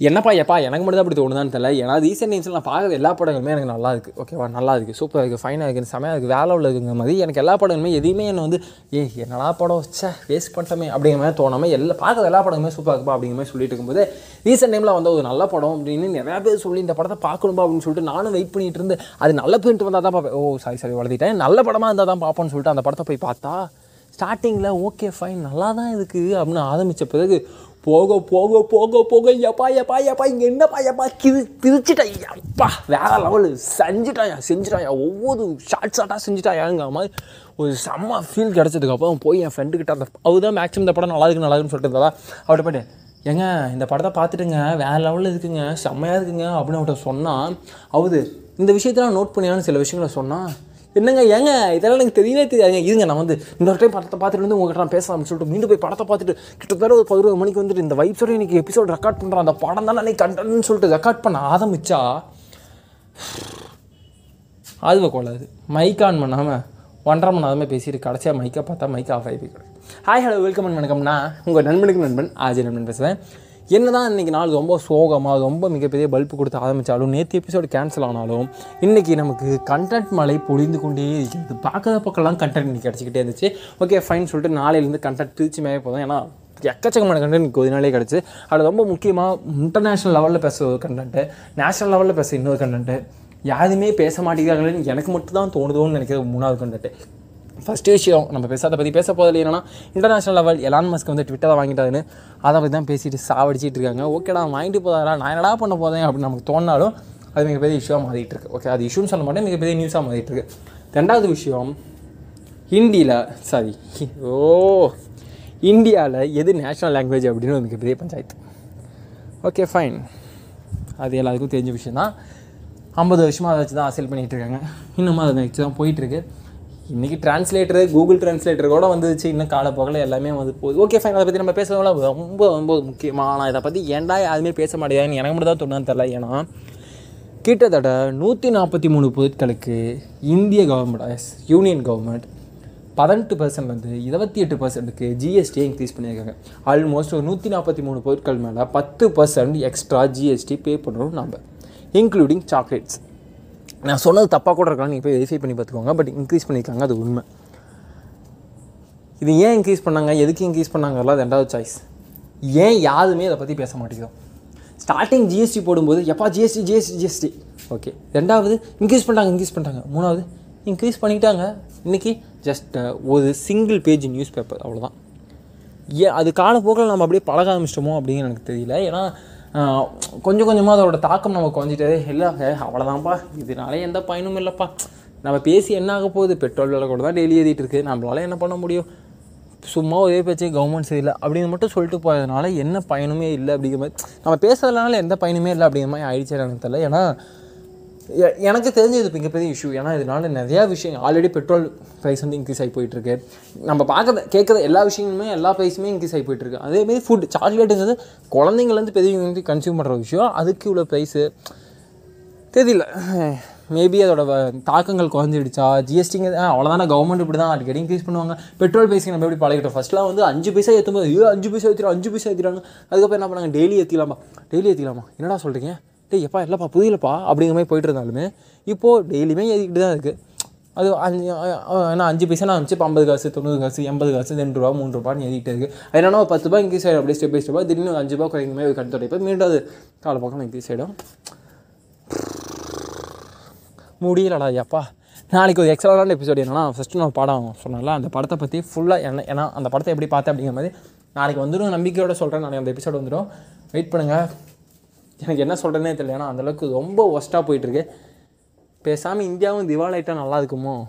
என்னப்பா எப்பா எனக்கு மட்டும் தான் அப்படி தோணுதான்னு தெரியல. ஏன்னா ரீசெண்ட் டைம்ஸில் நான் பார்க்குற எல்லா படங்களுமே எனக்கு நல்லா இருக்குது ஓகேவா நல்லா இருக்குது சூப்பராக இருக்குது ஃபைனாக இருக்குது செமையாக இருக்குது வேலை உள்ள இருக்குங்க மாதிரி எனக்கு எல்லா படங்களுமே எதையுமே என்னை வந்து ஏ என்னடா படம்? ச்சே வேஸ்ட் பண்ணிட்டோமே. அப்படிங்கிற மாதிரி தோணாமல் எல்லா பார்க்குற எல்லா படங்களுமே சூப்பராக இருக்குப்பா அப்படிங்கிற மாதிரி சொல்லிட்டு இருக்கும்போது ரீசெண்ட் டைமில் வந்து ஒரு நல்ல படம் அப்படின்னு நிறையா பேர் சொல்லி இந்த படத்தை பார்க்கணும்பா அப்படின்னு சொல்லிட்டு நானும் வெயிட் பண்ணிட்டு இருந்து அது நல்ல பிரிண்ட் வந்தால் தான் பார்ப்பேன். ஓ சாரி சாரி வளர்த்திட்டேன். நல்ல படமாக இருந்தால் தான் பார்ப்போம்னு சொல்லிட்டு அந்த படத்தை போய் பார்த்தா ஸ்டார்டிங்கில் ஓகே ஃபைன் நல்லா தான் இருக்குது அப்படின்னு ஆரம்பித்த பிறகு போக போக போக போக. எப்பா எப்பா எப்பா இங்கே என்னப்பா எப்பா கிரு திருச்சிட்டாயா. அப்பா வேற லெவலு. செஞ்சிட்டாயா செஞ்சுட்டாயா. ஒவ்வொரு ஷார்ட் ஷார்ட்டாக செஞ்சிட்டாயாங்கிற மாதிரி ஒரு செம்ம ஃபீல் கிடச்சதுக்கப்புறம் போய் என் ஃப்ரெண்டுக்கிட்ட அந்த அவர் தான் மேக்ஸிமம் இந்த படம் நல்லா இருக்கு நல்லா இருக்குன்னு சொல்லிட்டு இருந்தா அவர்கிட்ட போய்ட்டு ஏங்க இந்த படத்தை பார்த்துட்டுங்க. வேறு லெவலில் இருக்குங்க. செம்மையாக இருக்குங்க. அப்படின்னு அவர்கிட்ட சொன்னால் அவரு இந்த விஷயத்தெல்லாம் நோட் பண்ணியான்னு சில விஷயங்களை சொன்னால் என்னங்க ஏங்க? இதெல்லாம் எனக்கு தெரியவே தெரியாதுங்க இருங்க நான் வந்து இன்னொரு டைம் படத்தை பார்த்துட்டு வந்து உங்கள்கிட்ட நான் பேசலாம்னு சொல்லிட்டு மீண்டும் போய் படத்தை பார்த்துட்டு கிட்டத்தட்ட ஒரு பதினோரு மணிக்கு வந்துட்டு இந்த வைப்ஸோட இன்னைக்கு எபிசோட் ரெக்கார்ட் பண்ணுறேன் அந்த படம் தான் நீ கண்டன்னு சொல்லிட்டு ரெக்கார்ட் பண்ண ஆரம்பிச்சா ஆர்வ கொள்ளாது மைக் ஆன் பண்ணாமல் ஒன்றரை மணி நேரமே பேசிட்டு கடைசியாக மைக்கை பார்த்தா மைக் ஆஃப் ஆகி போய் ஹாய் ஹலோ வெல்கம் வணக்கம்னா உங்கள் நண்பனுக்கு நண்பன் ஆஜய் நண்பன் பேசுகிறேன் என்ன தான் இன்றைக்கி நாள் ரொம்ப சோகமாக ரொம்ப மிகப்பெரிய பல்ப்பு கொடுத்து ஆரம்பித்தாலும் நேற்று எபிசோடு கேன்சல் ஆனாலும் இன்றைக்கி நமக்கு கண்டென்ட் மழை பொழிந்து கொண்டே இருக்கிறது. பார்க்குற பக்கம்லாம் கண்டென்ட் இன்றைக்கி கிடச்சிக்கிட்டே இருந்துச்சு. ஓகே ஃபைன் சொல்லிட்டு நாளையிலேருந்து கண்டென்ட் திருச்சி மேலே போதும். ஏன்னா எக்கச்சக்கமான கண்டென்ட் ஒரு நாளே கிடச்சி. அது ரொம்ப முக்கியமாக இன்டர்நேஷ்னல் லெவலில் பேசுகிற ஒரு கண்டென்ட்டு நேஷனல் லெவலில் பேச இன்னொரு கண்டென்ட்டு யாருமே பேச மாட்டேங்கிறாங்களேன்னு எனக்கு மட்டும் தான் தோணுதோன்னு நினைக்கிற மூணாவது கண்டென்ட்டு ஃபஸ்ட்டு விஷயம் நம்ம பேசாத பற்றி பேச போதில் என்னன்னா இன்டர்நேஷனல் லெவல் எலான் மஸ்க் வந்து ட்விட்டரை வாங்கிட்டாருன்னு அதை பற்றி தான் பேசிட்டு சாவடிச்சிட்டு இருக்காங்க. ஓகேடா வாங்கிட்டு போதாரா நான் என்னடா பண்ண போதேன் அப்படின்னு நமக்கு தோணாலும் அது மிகப்பெரிய இஷ்யூவாக மாறிட்டு இருக்கு ஓகே அது இஷ்யூன்னு சொல்ல மாட்டேன் மிகப்பெரிய நியூஸாக மாறிட்டு இருக்கு ரெண்டாவது விஷயம் ஹிந்தியில் சாரி ஓ இந்தியாவில் எது நேஷ்னல் லாங்குவேஜ் அப்படின்னு ஒரு மிகப்பெரிய பஞ்சாயத்து. ஓகே ஃபைன் அது எல்லாருக்கும் தெரிஞ்ச விஷயம் தான் ஐம்பது வருஷமாக அதை வச்சு தான் அசல் பண்ணிகிட்டு இருக்காங்க. இன்னமும் அதை வச்சு தான் போயிட்டுருக்கு இன்றைக்கி டிரான்ஸ்லேட்டரு கூகுள் டிரான்ஸ்லேட்டர் கூட வந்துச்சு இன்னும் காலப்போக்கில் எல்லாமே வந்து போகுது. ஓகே ஃபைன் அதை பற்றி நம்ம பேசுகிறவங்கள ரொம்ப ரொம்ப முக்கியமாக ஆனால் இதை பற்றி ஏன்டா யாருமே பேச மாட்டேங்குதுன்னு எனக்கு மட்டும் தான் தோணுன்னு தெரில ஏன்னா கிட்டத்தட்ட நூற்றி நாற்பத்தி மூணு பொருட்களுக்கு இந்திய கவர்மெண்ட் யூனியன் கவர்மெண்ட் பதினெட்டு பர்சன்ட்லேருந்து இருபத்தி எட்டு பர்சன்ட்டுக்கு ஜிஎஸ்டியை இன்க்ரீஸ் பண்ணியிருக்காங்க. ஆல்மோஸ்ட் ஒரு நூற்றி நாற்பத்தி மூணு பொருட்கள் மேலே பத்து பர்சன்ட் எக்ஸ்ட்ரா ஜிஎஸ்டி பே பண்ணுறோம் நம்ம இன்க்ளூடிங் சாக்லேட்ஸ் நான் சொன்னது தப்பாக கூட இருக்கலாம். நீங்கள் போய் வெரிஃபை பண்ணி பார்த்துக்கோங்க. பட் இன்க்ரீஸ் பண்ணியிருக்காங்க அது உண்மை. இது ஏன் இன்க்ரீஸ் பண்ணாங்க? எதுக்கு இன்க்ரீஸ் பண்ணாங்கலாம் அது ரெண்டாவது சாய்ஸ் ஏன் யாருமே அதை பற்றி பேச மாட்டேங்கிறோம் ஸ்டார்டிங் ஜிஎஸ்டி போடும்போது எப்பா ஜிஎஸ்டி ஜிஎஸ்டி ஜிஎஸ்டி ஓகே ரெண்டாவது இன்க்ரீஸ் பண்ணிட்டாங்க இன்க்ரீஸ் பண்ணிட்டாங்க. மூணாவது இன்க்ரீஸ் பண்ணிட்டாங்க. இன்றைக்கி ஜஸ்ட் uh, ஒரு சிங்கிள் பேஜ் நியூஸ் பேப்பர் அவ்வளோதான் ஏன் அது காலப்போக்கில் நம்ம அப்படியே பழக ஆரம்பிச்சிட்டோமோ அப்படின்னு எனக்கு தெரியல. ஏன்னா கொஞ்சம் கொஞ்சமாக அதோட தாக்கம் நம்ம குறைஞ்சிட்டே இல்லை அவ்வளோதான்ப்பா இதனால எந்த பயனும் இல்லைப்பா. நம்ம பேசி என்ன ஆக போகுது? பெட்ரோல் விலை கூட தான் டெய்லி ஏறிட்டு நம்மளால என்ன பண்ண முடியும்? சும்மா ஒரே பேச்சு கவர்மெண்ட் சரியில்லை அப்படின்னு மட்டும் சொல்லிட்டு போகிறதுனால என்ன பயனுமே இல்லை அப்படிங்கிற மாதிரி. நம்ம பேசுறதுனால எந்த பயனுமே இல்லை அப்படிங்கிற மாதிரி ஆயிடுச்சு எனக்கு தெரியல. ஏன்னா எனக்கு தெரிஞ்சது இது மிகப்பெரிய இஷ்யூ ஏன்னா இதனால நிறையா விஷயம் ஆல்ரெடி பெட்ரோல் ப்ரைஸ் வந்து இன்க்ரீஸ் ஆகி போயிட்டுருக்கு. நம்ம பார்க்குற கேட்குற எல்லா விஷயங்களுமே எல்லா ப்ரைஸுமே இன்க்ரீஸ் ஆகி போயிட்டுருக்கு. அதேமாரி ஃபுட் சாக்லேட்டுங்கிறது குழந்தைங்கலேருந்து பெரியவங்க வந்து கன்சியூம் பண்ணுற விஷயம். அதுக்கு இவ்வளோ ப்ரைஸு தெரியல. மேபி அதோட வ- தாக்கங்கள் குறைஞ்சிடுச்சா? ஜிஎஸ்டிங்க அவ்வளோதான கவர்மெண்ட் இப்படி தான் அடிக்கடி இன்க்ரீஸ் பண்ணுவாங்க. பெட்ரோல் பைஸ்க்கு நம்ம எப்படி பழகிட்டோம்? ஃபஸ்ட்லாம் வந்து அஞ்சு பைசா ஏற்றும்போது ஐயோ அஞ்சு பைசா ஏற்றிடும் அஞ்சு பைசா ஏற்றிடுறாங்க அதுக்கப்புறம் என்ன பண்ணாங்க? டெய்லி ஏற்றிக்கலாமா டெய்லி ஏற்றிக்கலாமா என்னடா சொல்கிறீங்க டே எப்பா இல்லைப்பா புரியலப்பா அப்படிங்கிற மாதிரி போயிட்டு இருந்தாலுமே இப்போது டெய்லியுமே ஏறிக்கிட்டு தான் இருக்குது அது அஞ்சு ஏன்னா அஞ்சு பைசா நான் அனுப்பிச்சு ஐம்பது காசு தொண்ணூறு காசு எண்பது காசு ரெண்டு ரூபா மூணு ரூபான்னு ஏறிக்கிட்டே இருக்குது அது என்னன்னா ஒரு பத்து ரூபாய் இன்க்ரீஸ் ஆகிடும் அப்படியே ஸ்டெப் பை ஸ்டெப்பாக திடீர்னு ஒரு அஞ்சு ரூபா குறைங்க மாதிரி கட்டு தொடப்போ மீண்டும் அது கால பக்கம் இன்க்ரீஸ் ஆகிடும் முடியலடா எப்பா நாளைக்கு ஒரு எக்ஸலான எபிசோட் என்னன்னா ஃபஸ்ட்டு நான் படம் சொன்னால அந்த படத்தை பற்றி ஃபுல்லாக என்ன ஏன்னா அந்த படத்தை எப்படி பார்த்தேன் அப்படிங்கிற மாதிரி நாளைக்கு வந்துடும் நம்பிக்கையோட சொல்கிறேன் நாளைக்கு அந்த எபிசோட் வந்துடும் வெயிட் பண்ணுங்கள் எனக்கு என்ன சொல்கிறேனே தெரியல. ஏன்னா அந்தளவுக்கு ரொம்ப ஒஸ்ட்டாக போயிட்டுருக்கு பேசாமல் இந்தியாவும் திவால் நல்லா இருக்குமோ?